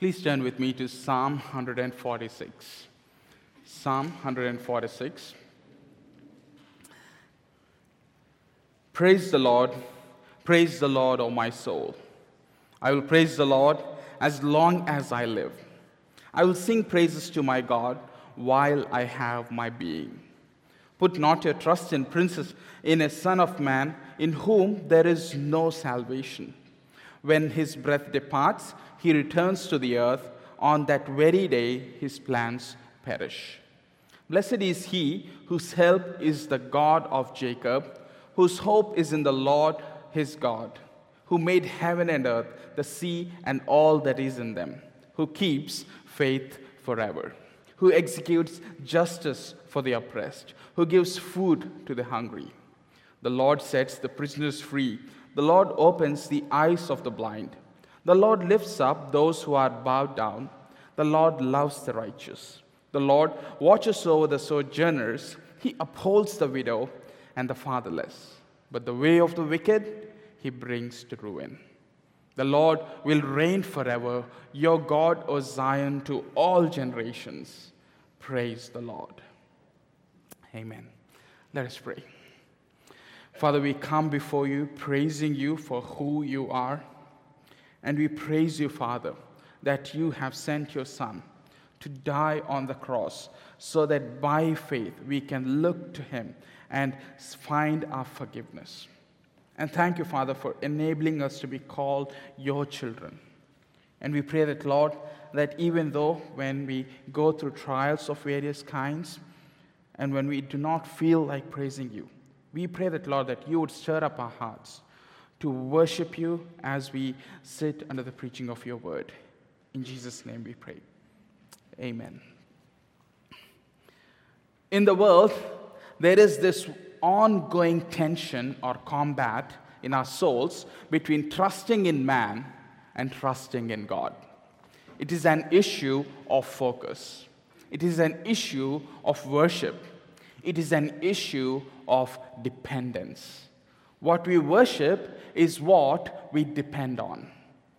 Please turn with me to Psalm 146. Psalm 146. Praise the Lord, praise the Lord, O my soul. I will praise the Lord as long as I live. I will sing praises to my God while I have my being. Put not your trust in princes, in a son of man, in whom there is no salvation. When his breath departs, he returns to the earth. On that very day, his plans perish. Blessed is he whose help is the God of Jacob, whose hope is in the Lord his God, who made heaven and earth, the sea, and all that is in them, who keeps faith forever, who executes justice for the oppressed, who gives food to the hungry. The Lord sets the prisoners free. The Lord opens the eyes of the blind. The Lord lifts up those who are bowed down. The Lord loves the righteous. The Lord watches over the sojourners. He upholds the widow and the fatherless. But the way of the wicked he brings to ruin. The Lord will reign forever, your God, O Zion, to all generations. Praise the Lord. Amen. Let us pray. Father, we come before you praising you for who you are. And we praise you, Father, that you have sent your Son to die on the cross so that by faith we can look to him and find our forgiveness. And thank you, Father, for enabling us to be called your children. And we pray that, Lord, that even though when we go through trials of various kinds and when we do not feel like praising you, we pray that, Lord, that you would stir up our hearts to worship you as we sit under the preaching of your word. In Jesus' name we pray. Amen. In the world, there is this ongoing tension or combat in our souls between trusting in man and trusting in God. It is an issue of focus, it is an issue of worship, it is an issue of dependence. What we worship is what we depend on.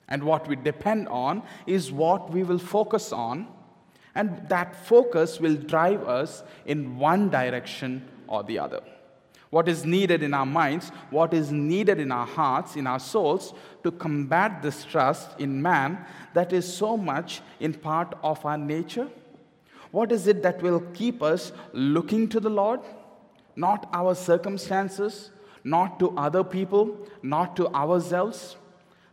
And what we depend on is what we will focus on. And that focus will drive us in one direction or the other. What is needed in our minds, what is needed in our hearts, in our souls, to combat this trust in man that is so much in part of our nature? What is it that will keep us looking to the Lord? Not our circumstances, not to other people, not to ourselves?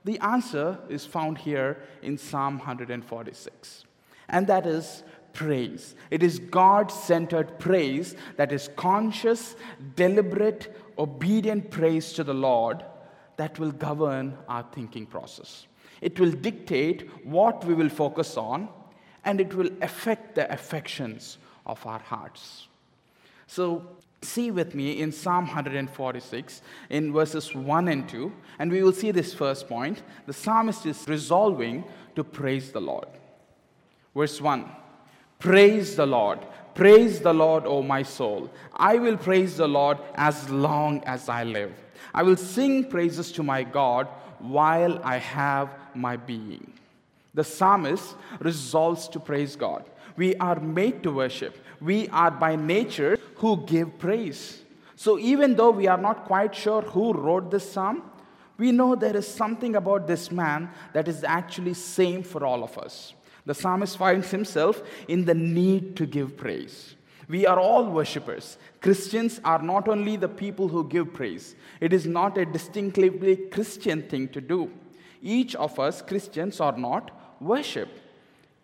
The answer is found here in Psalm 146, and that is praise. It is God centered praise that is conscious, deliberate, obedient praise to the Lord that will govern our thinking process. It will dictate what we will focus on, and it will affect the affections of our hearts. So, see with me in Psalm 146 in verses 1 and 2, and we will see this first point. The psalmist is resolving to praise the Lord. Verse 1 Praise the Lord. Praise the Lord, O my soul. I will praise the Lord as long as I live. I will sing praises to my God while I have my being. The psalmist resolves to praise God. We are made to worship. We are by nature who give praise. So even though we are not quite sure who wrote this psalm, we know there is something about this man that is actually same for all of us. The psalmist finds himself in the need to give praise. We are all worshippers. Christians are not only the people who give praise, it is not a distinctively Christian thing to do. Each of us, Christians or not, worship.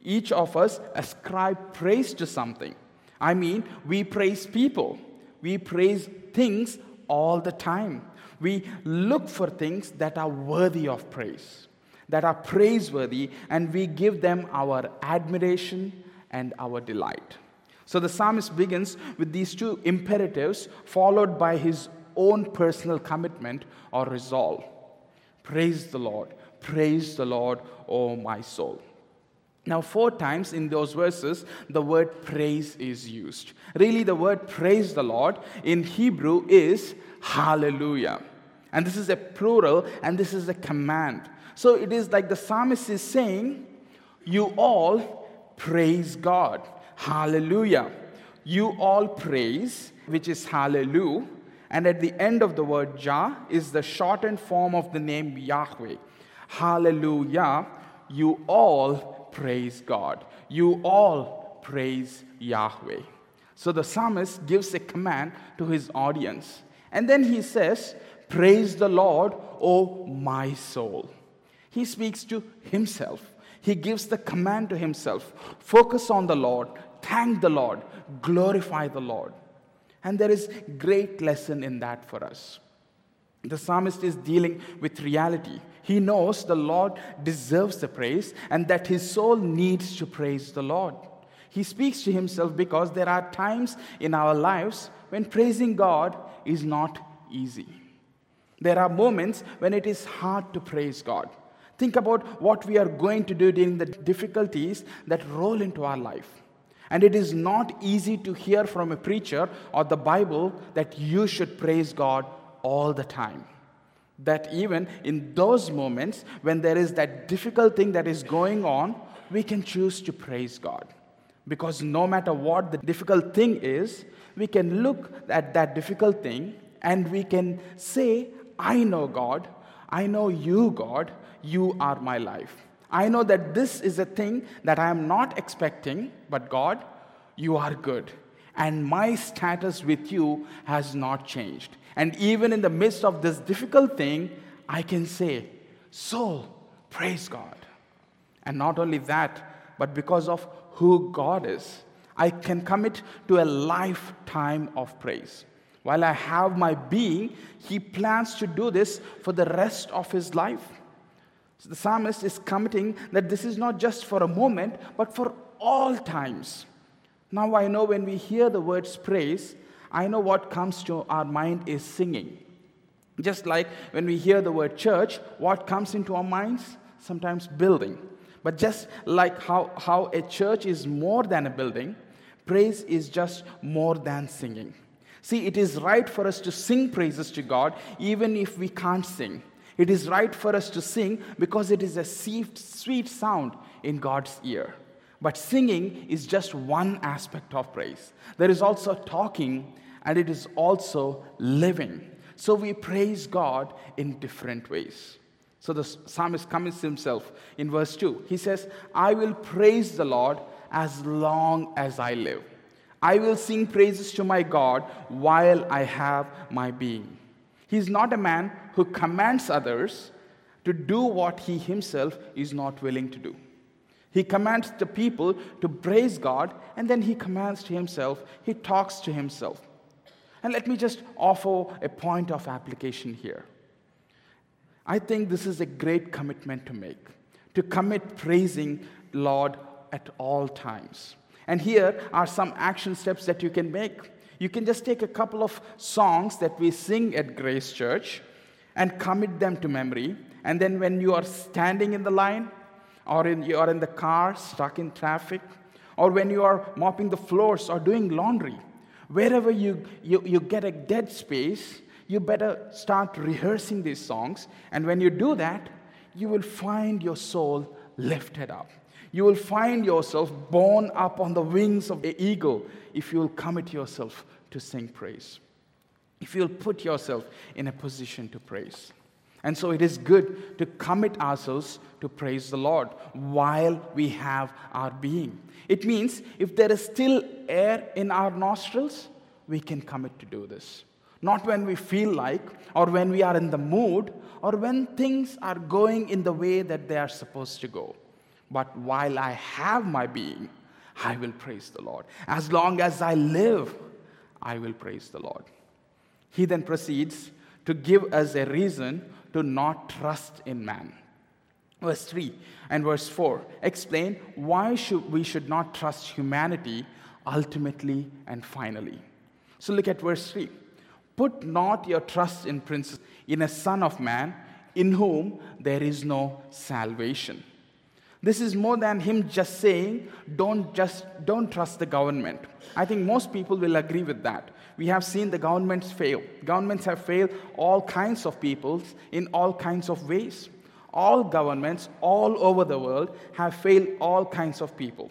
Each of us ascribe praise to something. I mean, we praise people, we praise things all the time. We look for things that are worthy of praise that are praiseworthy, and we give them our admiration and our delight. So the psalmist begins with these two imperatives, followed by his own personal commitment or resolve. Praise the Lord, praise the Lord, O my soul. Now, four times in those verses, the word praise is used. Really, the word praise the Lord in Hebrew is hallelujah. And this is a plural and this is a command. So it is like the psalmist is saying, You all praise God. Hallelujah. You all praise, which is hallelujah. And at the end of the word Jah is the shortened form of the name Yahweh. Hallelujah. You all praise God. You all praise Yahweh. So the psalmist gives a command to his audience. And then he says, Praise the Lord, O my soul. He speaks to himself. He gives the command to himself focus on the Lord, thank the Lord, glorify the Lord. And there is great lesson in that for us. The psalmist is dealing with reality. He knows the Lord deserves the praise and that his soul needs to praise the Lord. He speaks to himself because there are times in our lives when praising God is not easy. There are moments when it is hard to praise God. Think about what we are going to do during the difficulties that roll into our life. And it is not easy to hear from a preacher or the Bible that you should praise God all the time. That even in those moments when there is that difficult thing that is going on, we can choose to praise God. Because no matter what the difficult thing is, we can look at that difficult thing and we can say, I know God, I know you, God, you are my life. I know that this is a thing that I am not expecting, but God, you are good. And my status with you has not changed. And even in the midst of this difficult thing, I can say, Soul, praise God. And not only that, but because of who God is, I can commit to a lifetime of praise. While I have my being, He plans to do this for the rest of His life. So the psalmist is committing that this is not just for a moment, but for all times. Now I know when we hear the words praise, I know what comes to our mind is singing. Just like when we hear the word church, what comes into our minds? Sometimes building. But just like how, how a church is more than a building, praise is just more than singing. See, it is right for us to sing praises to God even if we can't sing. It is right for us to sing because it is a sweet sound in God's ear. But singing is just one aspect of praise. There is also talking, and it is also living. So we praise God in different ways. So the psalmist commits himself in verse 2. He says, I will praise the Lord as long as I live. I will sing praises to my God while I have my being. He's not a man who commands others to do what he himself is not willing to do. He commands the people to praise God, and then he commands to himself, he talks to himself. And let me just offer a point of application here. I think this is a great commitment to make, to commit praising Lord at all times. And here are some action steps that you can make. You can just take a couple of songs that we sing at Grace Church and commit them to memory. And then when you are standing in the line, or in, you are in the car stuck in traffic, or when you are mopping the floors or doing laundry, wherever you, you, you get a dead space, you better start rehearsing these songs. And when you do that, you will find your soul lifted up. You will find yourself borne up on the wings of the eagle if you will commit yourself to sing praise if you'll put yourself in a position to praise. And so it is good to commit ourselves to praise the Lord while we have our being. It means if there is still air in our nostrils, we can commit to do this. Not when we feel like, or when we are in the mood, or when things are going in the way that they are supposed to go. But while I have my being, I will praise the Lord. As long as I live, I will praise the Lord. He then proceeds to give us a reason to not trust in man. Verse 3 and verse 4 explain why should we should not trust humanity ultimately and finally. So look at verse 3. Put not your trust in princes, in a son of man, in whom there is no salvation. This is more than him just saying, don't just don't trust the government. I think most people will agree with that. We have seen the governments fail. Governments have failed all kinds of peoples in all kinds of ways. all governments all over the world have failed all kinds of people.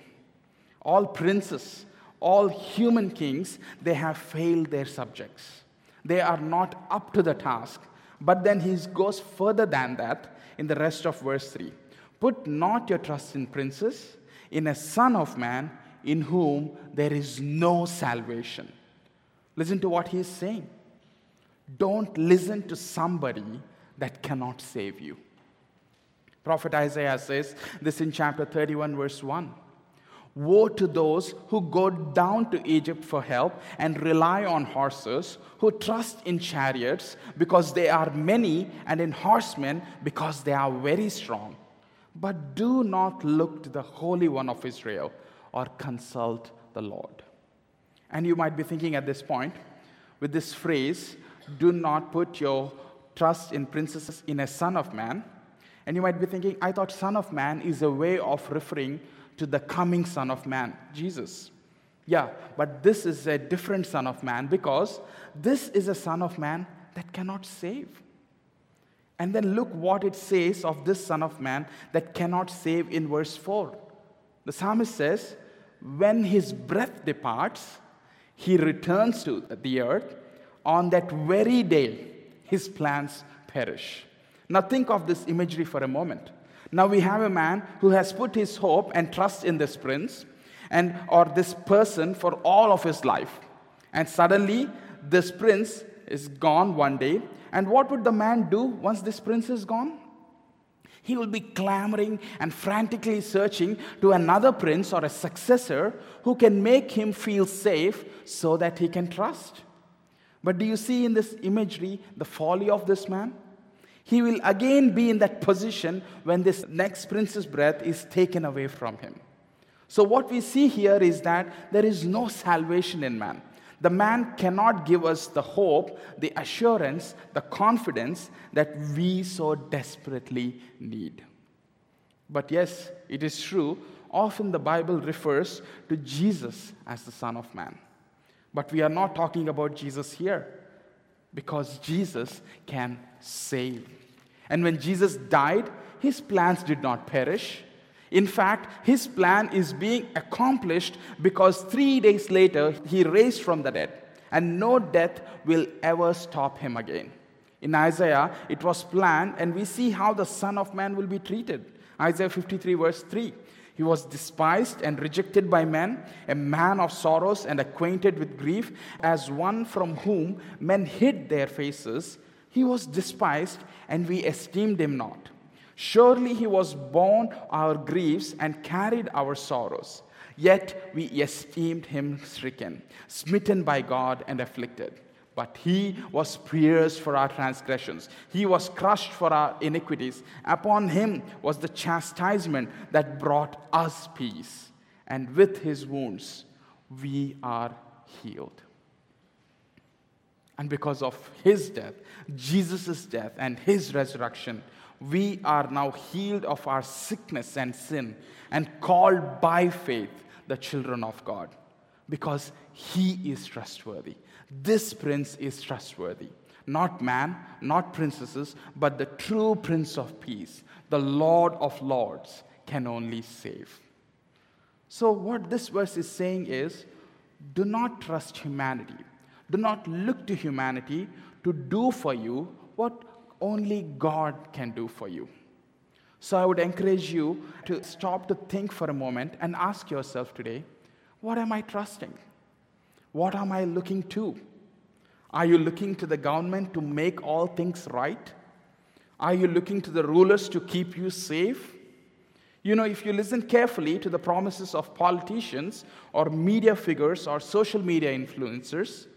All princes, all human kings, they have failed their subjects. They are not up to the task. But then he goes further than that in the rest of verse 3. Put not your trust in princes, in a son of man in whom there is no salvation. Listen to what he is saying. Don't listen to somebody that cannot save you. Prophet Isaiah says this in chapter 31, verse 1. Woe to those who go down to Egypt for help and rely on horses, who trust in chariots because they are many, and in horsemen because they are very strong. But do not look to the Holy One of Israel or consult the Lord. And you might be thinking at this point, with this phrase, do not put your trust in princes in a son of man. And you might be thinking, I thought son of man is a way of referring to the coming Son of Man, Jesus. Yeah, but this is a different Son of Man because this is a Son of Man that cannot save. And then look what it says of this Son of Man that cannot save in verse 4. The psalmist says, When his breath departs, he returns to the earth. On that very day, his plans perish. Now, think of this imagery for a moment. Now we have a man who has put his hope and trust in this prince and or this person for all of his life. And suddenly this prince is gone one day. And what would the man do once this prince is gone? He will be clamoring and frantically searching to another prince or a successor who can make him feel safe so that he can trust. But do you see in this imagery the folly of this man? he will again be in that position when this next prince's breath is taken away from him. So, what we see here is that there is no salvation in man. The man cannot give us the hope, the assurance, the confidence that we so desperately need. But yes, it is true, often the Bible refers to Jesus as the Son of Man. But we are not talking about Jesus here because Jesus can save. And when Jesus died, his plans did not perish. In fact, his plan is being accomplished because three days later, he raised from the dead, and no death will ever stop him again. In Isaiah, it was planned, and we see how the Son of Man will be treated. Isaiah 53, verse 3. He was despised and rejected by men, a man of sorrows and acquainted with grief, as one from whom men hid their faces. He was despised, and we esteemed him not. Surely he was borne our griefs and carried our sorrows. Yet we esteemed him stricken, smitten by God, and afflicted. But he was pierced for our transgressions, he was crushed for our iniquities. Upon him was the chastisement that brought us peace, and with his wounds we are healed. And because of his death, Jesus' death, and his resurrection, we are now healed of our sickness and sin and called by faith the children of God because he is trustworthy. This prince is trustworthy. Not man, not princesses, but the true Prince of Peace, the Lord of Lords, can only save. So, what this verse is saying is do not trust humanity do not look to humanity to do for you what only God can do for you. So I would encourage you to stop to think for a moment and ask yourself today what am I trusting? What am I looking to? Are you looking to the government to make all things right? Are you looking to the rulers to keep you safe? You know, if you listen carefully to the promises of politicians or media figures or social media influencers,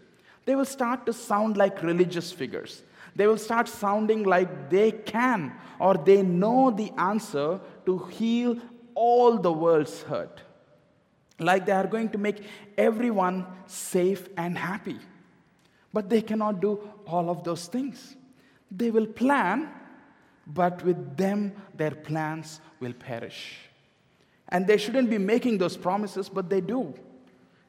they will start to sound like religious figures. They will start sounding like they can or they know the answer to heal all the world's hurt. Like they are going to make everyone safe and happy. But they cannot do all of those things. They will plan, but with them, their plans will perish. And they shouldn't be making those promises, but they do.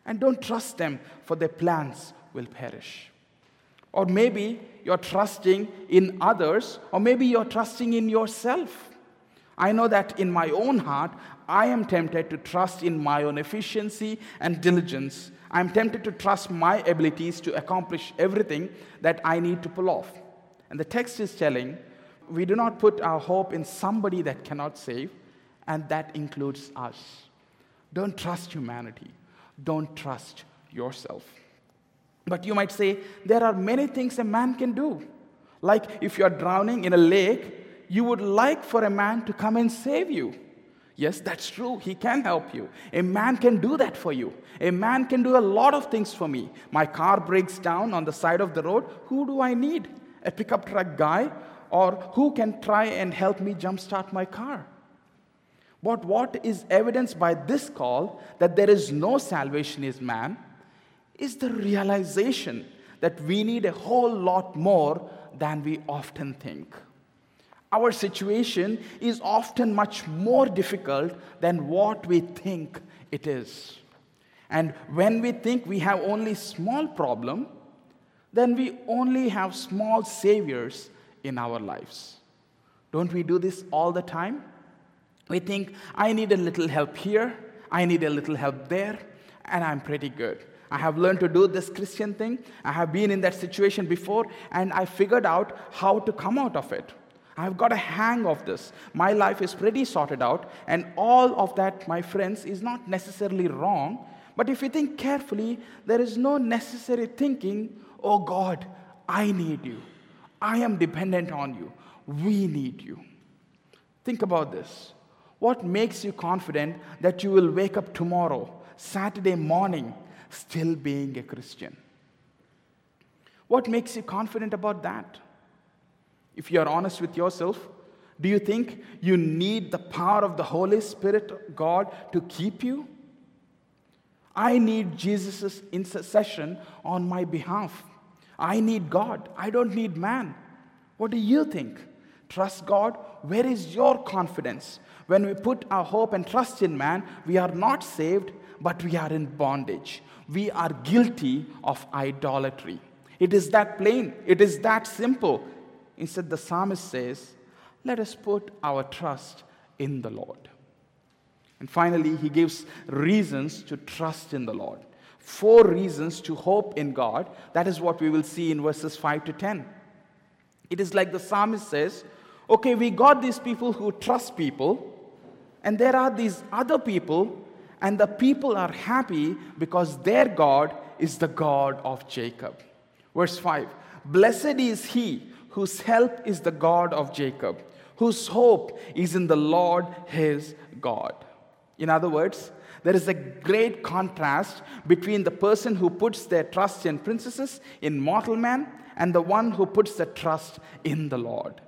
And don't trust them for their plans will perish. Or maybe you're trusting in others, or maybe you're trusting in yourself. I know that in my own heart, I am tempted to trust in my own efficiency and diligence. I'm tempted to trust my abilities to accomplish everything that I need to pull off. And the text is telling we do not put our hope in somebody that cannot save, and that includes us. Don't trust humanity, don't trust yourself. But you might say, there are many things a man can do. Like if you're drowning in a lake, you would like for a man to come and save you. Yes, that's true. He can help you. A man can do that for you. A man can do a lot of things for me. My car breaks down on the side of the road. Who do I need? A pickup truck guy? Or who can try and help me jumpstart my car? But what is evidenced by this call that there is no salvation is man is the realization that we need a whole lot more than we often think. Our situation is often much more difficult than what we think it is. And when we think we have only small problem, then we only have small saviors in our lives. Don't we do this all the time? We think, I need a little help here, I need a little help there, and I'm pretty good. I have learned to do this Christian thing. I have been in that situation before, and I figured out how to come out of it. I've got a hang of this. My life is pretty sorted out, and all of that, my friends, is not necessarily wrong. But if you think carefully, there is no necessary thinking, oh God, I need you. I am dependent on you. We need you. Think about this. What makes you confident that you will wake up tomorrow, Saturday morning, still being a Christian? What makes you confident about that? If you are honest with yourself, do you think you need the power of the Holy Spirit, God, to keep you? I need Jesus' intercession on my behalf. I need God. I don't need man. What do you think? Trust God? Where is your confidence? When we put our hope and trust in man, we are not saved, but we are in bondage. We are guilty of idolatry. It is that plain, it is that simple. Instead, the psalmist says, Let us put our trust in the Lord. And finally, he gives reasons to trust in the Lord. Four reasons to hope in God. That is what we will see in verses 5 to 10. It is like the psalmist says, Okay, we got these people who trust people, and there are these other people, and the people are happy because their God is the God of Jacob. Verse 5 Blessed is he whose help is the God of Jacob, whose hope is in the Lord his God. In other words, there is a great contrast between the person who puts their trust in princesses, in mortal man, and the one who puts their trust in the Lord,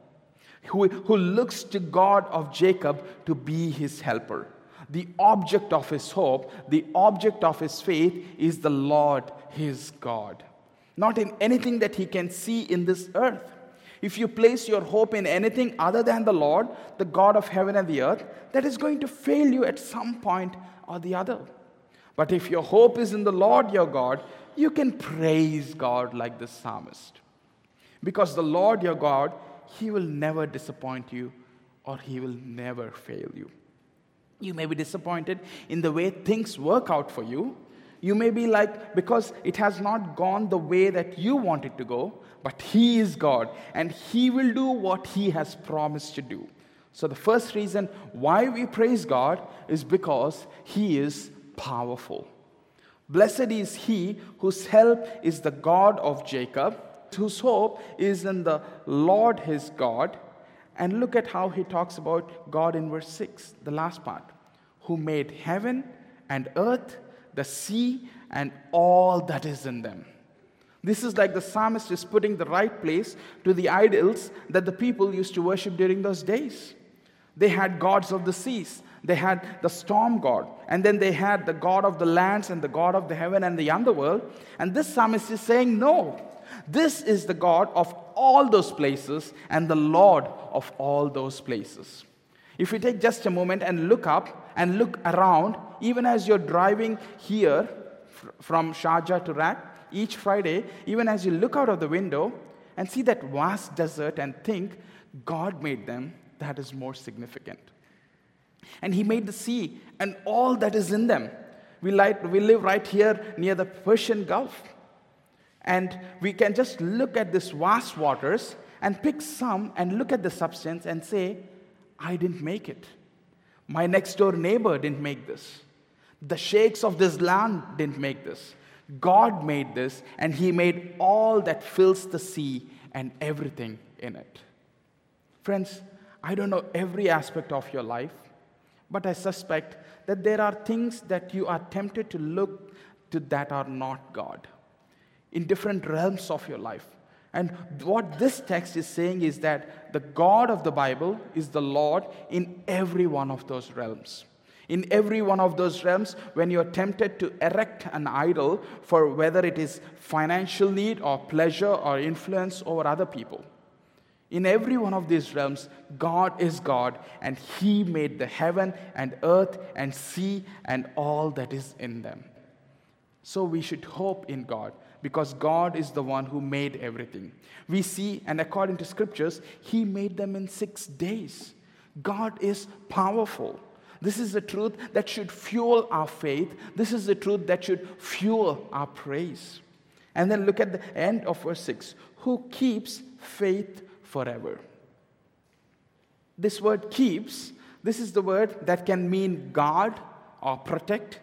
who, who looks to God of Jacob to be his helper. The object of his hope, the object of his faith is the Lord his God, not in anything that he can see in this earth. If you place your hope in anything other than the Lord, the God of heaven and the earth, that is going to fail you at some point or the other. But if your hope is in the Lord your God, you can praise God like the psalmist. Because the Lord your God, He will never disappoint you or He will never fail you. You may be disappointed in the way things work out for you. You may be like, because it has not gone the way that you want it to go, but He is God, and He will do what He has promised to do. So, the first reason why we praise God is because He is powerful. Blessed is He whose help is the God of Jacob, whose hope is in the Lord his God. And look at how he talks about God in verse 6, the last part, who made heaven and earth, the sea, and all that is in them. This is like the psalmist is putting the right place to the idols that the people used to worship during those days. They had gods of the seas, they had the storm god, and then they had the god of the lands and the god of the heaven and the underworld. And this psalmist is saying, No, this is the God of all those places and the Lord of all those places. If you take just a moment and look up and look around, even as you're driving here from Sharjah to Iraq, each Friday, even as you look out of the window and see that vast desert and think God made them, that is more significant. And he made the sea and all that is in them. We, we live right here near the Persian Gulf. And we can just look at this vast waters and pick some and look at the substance and say, I didn't make it. My next door neighbor didn't make this. The sheikhs of this land didn't make this. God made this, and He made all that fills the sea and everything in it. Friends, I don't know every aspect of your life, but I suspect that there are things that you are tempted to look to that are not God in different realms of your life. And what this text is saying is that the God of the Bible is the Lord in every one of those realms. In every one of those realms, when you're tempted to erect an idol for whether it is financial need or pleasure or influence over other people. In every one of these realms, God is God, and He made the heaven and earth and sea and all that is in them. So we should hope in God because God is the one who made everything. We see, and according to scriptures, He made them in six days. God is powerful. This is the truth that should fuel our faith. This is the truth that should fuel our praise. And then look at the end of verse 6 who keeps faith forever. This word keeps, this is the word that can mean guard or protect.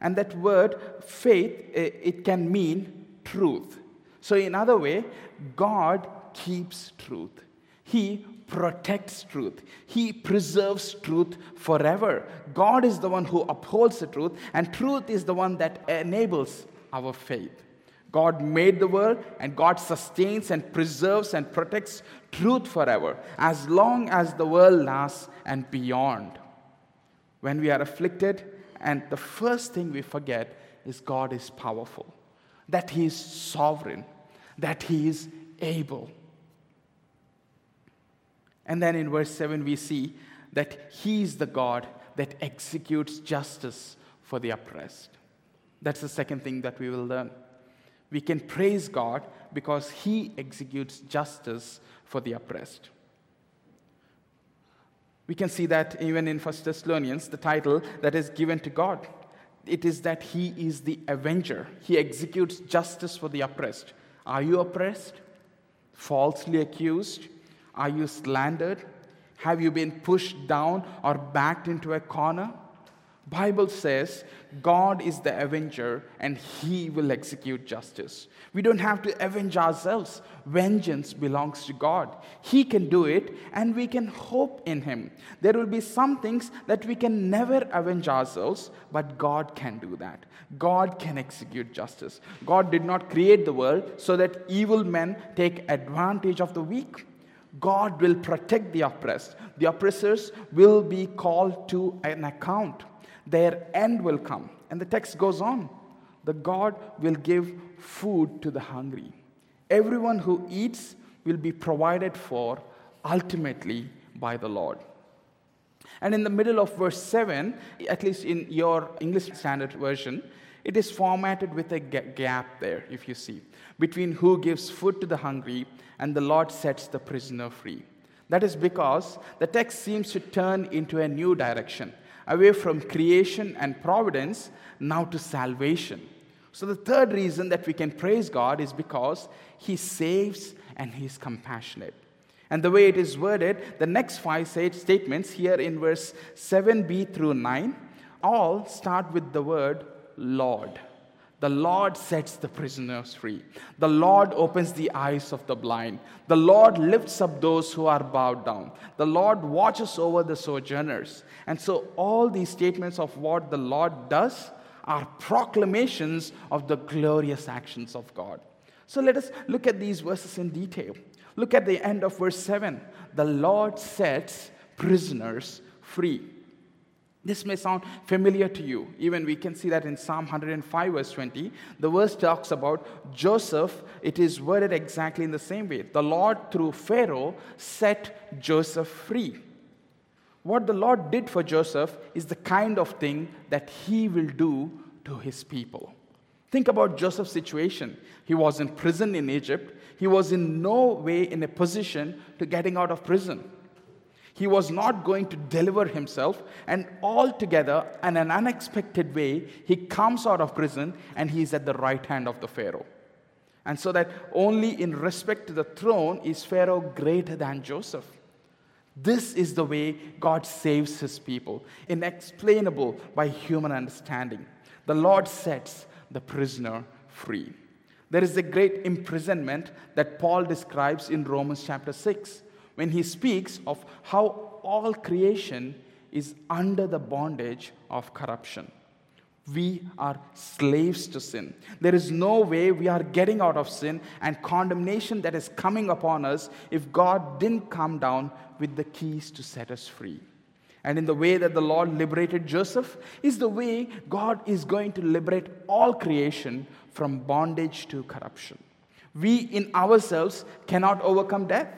And that word faith, eh, it can mean truth. So, in other way, God keeps truth. He protects truth. He preserves truth forever. God is the one who upholds the truth, and truth is the one that enables our faith. God made the world, and God sustains and preserves and protects truth forever, as long as the world lasts and beyond. When we are afflicted, and the first thing we forget is God is powerful that He is sovereign, that He is able. And then in verse 7, we see that He is the God that executes justice for the oppressed. That's the second thing that we will learn. We can praise God because He executes justice for the oppressed. We can see that even in 1 Thessalonians, the title that is given to God it is that he is the avenger. He executes justice for the oppressed. Are you oppressed? Falsely accused? Are you slandered? Have you been pushed down or backed into a corner? Bible says God is the avenger and he will execute justice. We don't have to avenge ourselves. Vengeance belongs to God. He can do it and we can hope in him. There will be some things that we can never avenge ourselves, but God can do that. God can execute justice. God did not create the world so that evil men take advantage of the weak. God will protect the oppressed. The oppressors will be called to an account their end will come. And the text goes on the God will give food to the hungry. Everyone who eats will be provided for ultimately by the Lord. And in the middle of verse 7, at least in your English Standard Version, it is formatted with a gap there, if you see, between who gives food to the hungry and the Lord sets the prisoner free. That is because the text seems to turn into a new direction away from creation and providence now to salvation. So, the third reason that we can praise God is because He saves and He's compassionate. And the way it is worded, the next five statements here in verse 7b through 9 all start with the word Lord. The Lord sets the prisoners free. The Lord opens the eyes of the blind. The Lord lifts up those who are bowed down. The Lord watches over the sojourners. And so, all these statements of what the Lord does are proclamations of the glorious actions of God. So, let us look at these verses in detail. Look at the end of verse 7. The Lord sets prisoners free. This may sound familiar to you. Even we can see that in Psalm 105, verse 20. The verse talks about Joseph. It is worded exactly in the same way. The Lord, through Pharaoh, set Joseph free. What the Lord did for Joseph is the kind of thing that he will do to his people. Think about Joseph's situation. He was in prison in Egypt. He was in no way in a position to getting out of prison. He was not going to deliver himself, and altogether, in an unexpected way, he comes out of prison and he is at the right hand of the Pharaoh. And so that only in respect to the throne is Pharaoh greater than Joseph. This is the way God saves his people, inexplainable by human understanding. The Lord sets the prisoner free. There is a great imprisonment that Paul describes in Romans chapter 6 when he speaks of how all creation is under the bondage of corruption. We are slaves to sin. There is no way we are getting out of sin and condemnation that is coming upon us if God didn't come down with the keys to set us free. And in the way that the Lord liberated Joseph, is the way God is going to liberate all creation from bondage to corruption. We in ourselves cannot overcome death.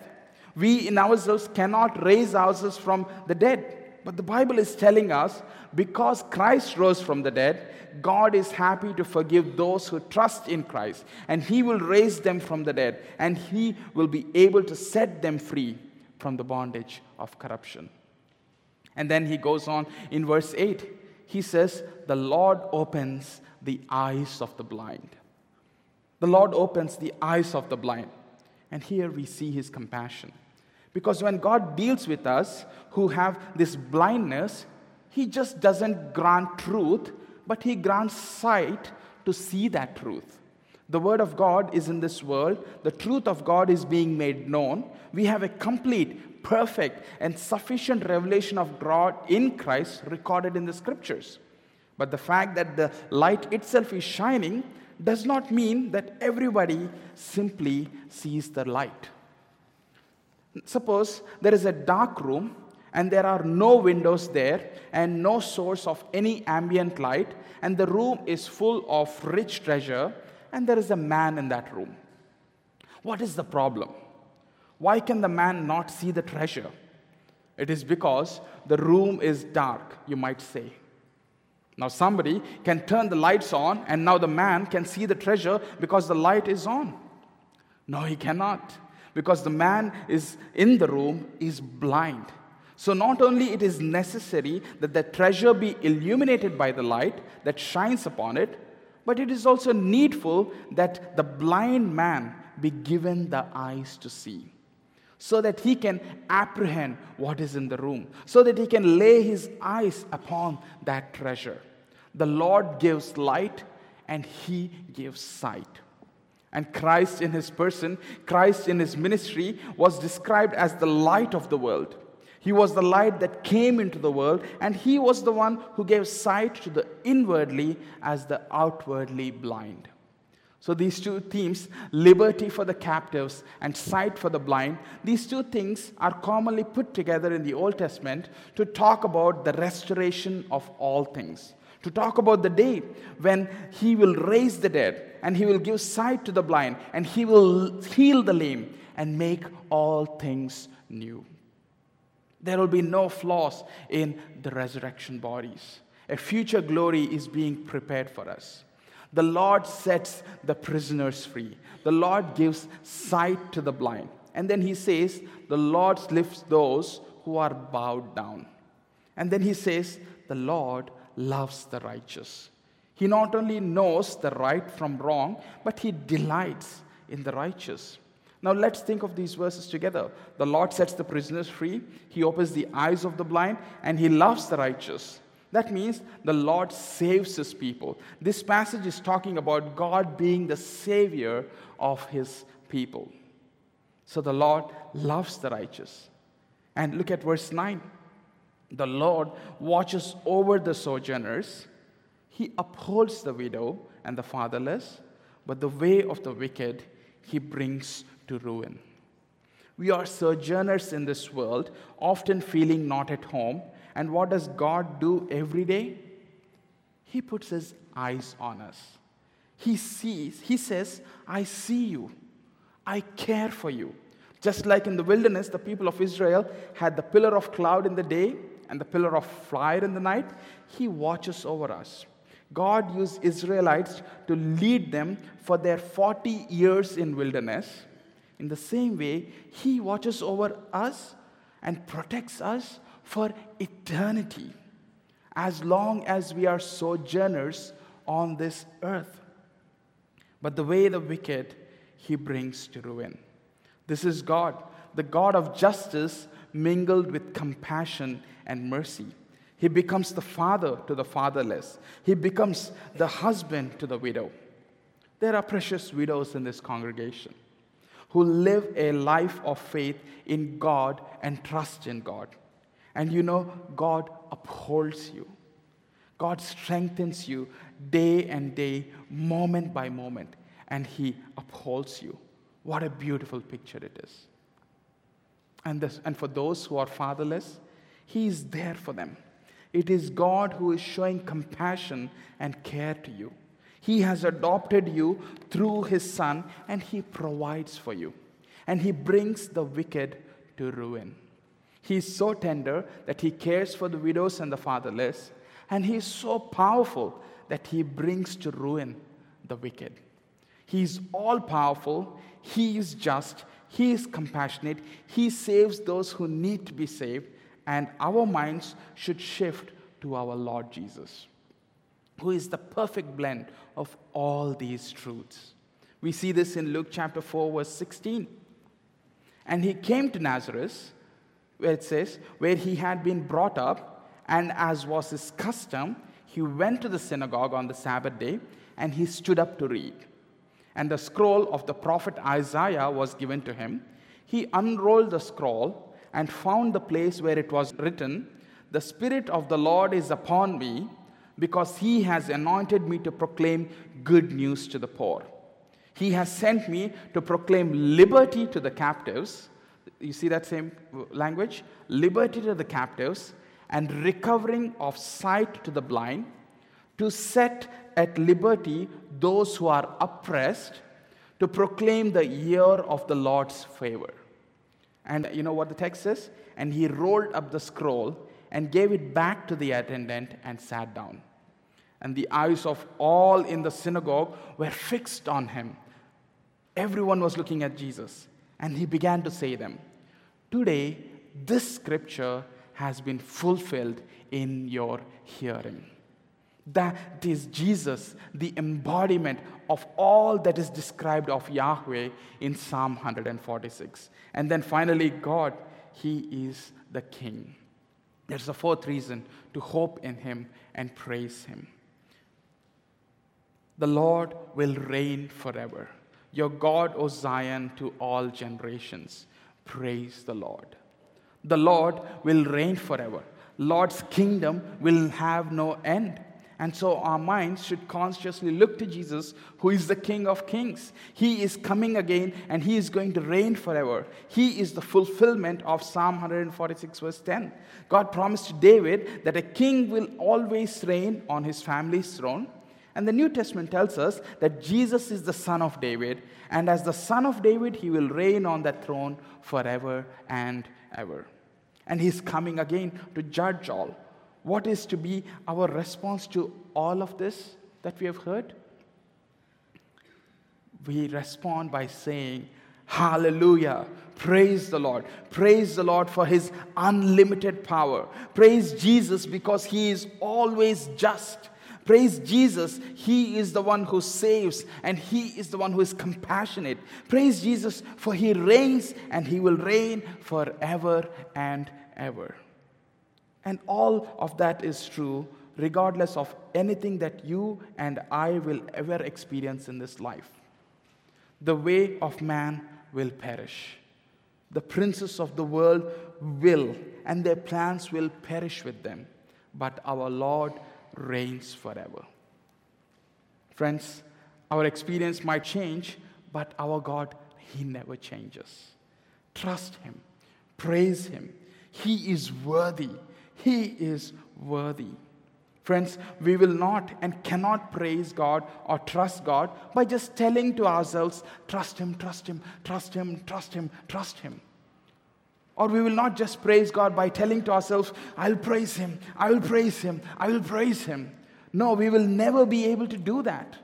We in ourselves cannot raise ourselves from the dead. But the Bible is telling us because Christ rose from the dead, God is happy to forgive those who trust in Christ, and He will raise them from the dead, and He will be able to set them free from the bondage of corruption. And then He goes on in verse 8. He says, The Lord opens the eyes of the blind. The Lord opens the eyes of the blind. And here we see His compassion. Because when God deals with us who have this blindness, He just doesn't grant truth, but He grants sight to see that truth. The Word of God is in this world, the truth of God is being made known. We have a complete, perfect, and sufficient revelation of God in Christ recorded in the Scriptures. But the fact that the light itself is shining does not mean that everybody simply sees the light. Suppose there is a dark room and there are no windows there and no source of any ambient light, and the room is full of rich treasure, and there is a man in that room. What is the problem? Why can the man not see the treasure? It is because the room is dark, you might say. Now, somebody can turn the lights on, and now the man can see the treasure because the light is on. No, he cannot because the man is in the room is blind. So not only it is necessary that the treasure be illuminated by the light that shines upon it, but it is also needful that the blind man be given the eyes to see so that he can apprehend what is in the room, so that he can lay his eyes upon that treasure. The Lord gives light and he gives sight. And Christ in his person, Christ in his ministry, was described as the light of the world. He was the light that came into the world, and he was the one who gave sight to the inwardly as the outwardly blind. So, these two themes, liberty for the captives and sight for the blind, these two things are commonly put together in the Old Testament to talk about the restoration of all things to talk about the day when he will raise the dead and he will give sight to the blind and he will heal the lame and make all things new. There will be no flaws in the resurrection bodies. A future glory is being prepared for us. The Lord sets the prisoners free. The Lord gives sight to the blind. And then he says, The Lord lifts those who are bowed down. And then he says, The Lord loves the righteous. He not only knows the right from wrong, but he delights in the righteous. Now let's think of these verses together. The Lord sets the prisoners free, He opens the eyes of the blind, and He loves the righteous. That means the Lord saves His people. This passage is talking about God being the Savior of His people. So the Lord loves the righteous. And look at verse 9. The Lord watches over the sojourners. He upholds the widow and the fatherless, but the way of the wicked he brings to ruin. We are sojourners in this world, often feeling not at home. And what does God do every day? He puts his eyes on us. He sees, he says, I see you. I care for you. Just like in the wilderness, the people of Israel had the pillar of cloud in the day and the pillar of fire in the night, He watches over us. God used Israelites to lead them for their 40 years in wilderness. In the same way, He watches over us and protects us for eternity as long as we are sojourners on this earth. But the way the wicked he brings to ruin. This is God, the God of justice mingled with compassion and mercy. He becomes the father to the fatherless, he becomes the husband to the widow. There are precious widows in this congregation who live a life of faith in God and trust in God. And you know, God upholds you. God strengthens you day and day, moment by moment, and He upholds you. What a beautiful picture it is. And, this, and for those who are fatherless, He is there for them. It is God who is showing compassion and care to you. He has adopted you through His Son, and He provides for you. And He brings the wicked to ruin. He is so tender that He cares for the widows and the fatherless, and He is so powerful that He brings to ruin the wicked. He is all powerful, He is just, He is compassionate, He saves those who need to be saved, and our minds should shift to our Lord Jesus, who is the perfect blend of all these truths. We see this in Luke chapter 4, verse 16. And he came to Nazareth, where it says, where he had been brought up, and as was his custom, he went to the synagogue on the Sabbath day, and he stood up to read. And the scroll of the prophet Isaiah was given to him. He unrolled the scroll and found the place where it was written, The Spirit of the Lord is upon me, because he has anointed me to proclaim good news to the poor. He has sent me to proclaim liberty to the captives. You see that same language? Liberty to the captives and recovering of sight to the blind, to set at liberty those who are oppressed, to proclaim the year of the Lord's favor. And you know what the text says? And he rolled up the scroll and gave it back to the attendant and sat down. And the eyes of all in the synagogue were fixed on him. Everyone was looking at Jesus. And he began to say them, Today, this scripture has been fulfilled in your hearing. That is Jesus, the embodiment of all that is described of Yahweh in Psalm 146. And then finally, God, He is the King. There's a fourth reason to hope in Him and praise Him. The Lord will reign forever. Your God, O Zion, to all generations. Praise the Lord. The Lord will reign forever. Lord's kingdom will have no end. And so our minds should consciously look to Jesus, who is the King of Kings. He is coming again and he is going to reign forever. He is the fulfillment of Psalm 146, verse 10. God promised to David that a king will always reign on his family's throne. And the New Testament tells us that Jesus is the son of David, and as the son of David, he will reign on that throne forever and ever. And he's coming again to judge all. What is to be our response to all of this that we have heard? We respond by saying, Hallelujah. Praise the Lord. Praise the Lord for his unlimited power. Praise Jesus because he is always just. Praise Jesus. He is the one who saves and He is the one who is compassionate. Praise Jesus for He reigns and He will reign forever and ever. And all of that is true regardless of anything that you and I will ever experience in this life. The way of man will perish. The princes of the world will, and their plans will perish with them. But our Lord reigns forever. Friends, our experience might change, but our God, He never changes. Trust Him, praise Him. He is worthy. He is worthy. Friends, we will not and cannot praise God or trust God by just telling to ourselves, trust Him, trust Him, trust Him, trust Him, trust Him. Or we will not just praise God by telling to ourselves, I'll praise Him, I will praise Him, I will praise Him. No, we will never be able to do that.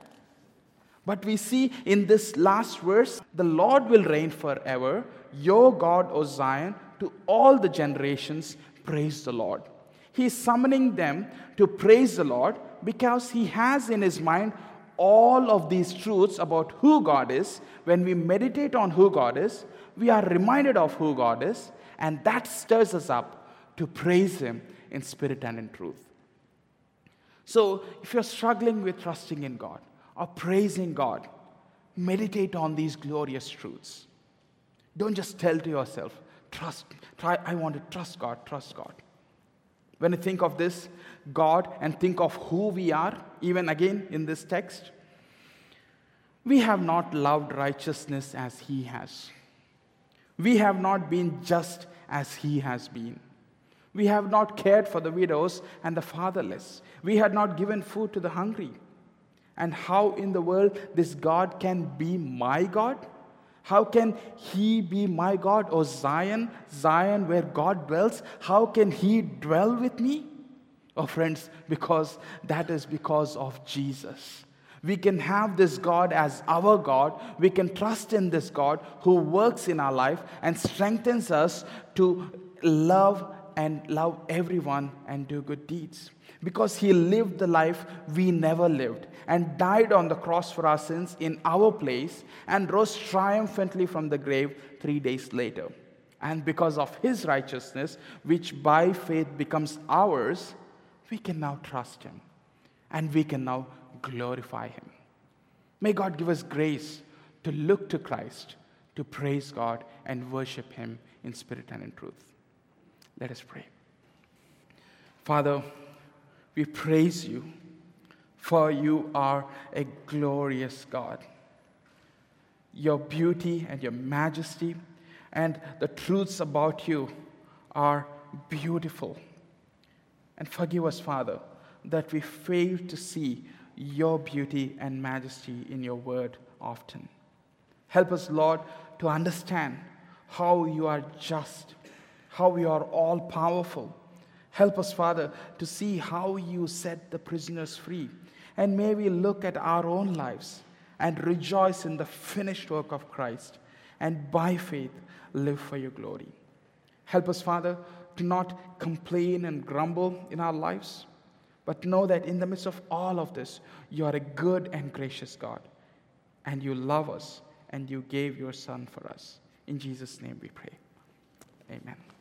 But we see in this last verse, the Lord will reign forever, your God, O Zion, to all the generations, praise the Lord. He's summoning them to praise the Lord because he has in his mind all of these truths about who God is. When we meditate on who God is, we are reminded of who God is, and that stirs us up to praise him in spirit and in truth. So, if you're struggling with trusting in God or praising God, meditate on these glorious truths. Don't just tell to yourself, trust, try, I want to trust God, trust God. When I think of this, God, and think of who we are, even again in this text, we have not loved righteousness as He has. We have not been just as He has been. We have not cared for the widows and the fatherless. We had not given food to the hungry. And how in the world this God can be my God? How can he be my God? Or Zion, Zion where God dwells, how can he dwell with me? Oh, friends, because that is because of Jesus. We can have this God as our God. We can trust in this God who works in our life and strengthens us to love and love everyone and do good deeds. Because he lived the life we never lived and died on the cross for our sins in our place and rose triumphantly from the grave three days later. And because of his righteousness, which by faith becomes ours, we can now trust him and we can now glorify him. May God give us grace to look to Christ, to praise God and worship him in spirit and in truth. Let us pray. Father, we praise you, for you are a glorious God. Your beauty and your majesty and the truths about you are beautiful. And forgive us, Father, that we fail to see your beauty and majesty in your word often. Help us, Lord, to understand how you are just how you are all powerful. Help us, Father, to see how you set the prisoners free. And may we look at our own lives and rejoice in the finished work of Christ and by faith live for your glory. Help us, Father, to not complain and grumble in our lives, but know that in the midst of all of this, you are a good and gracious God, and you love us, and you gave your Son for us. In Jesus' name we pray. Amen.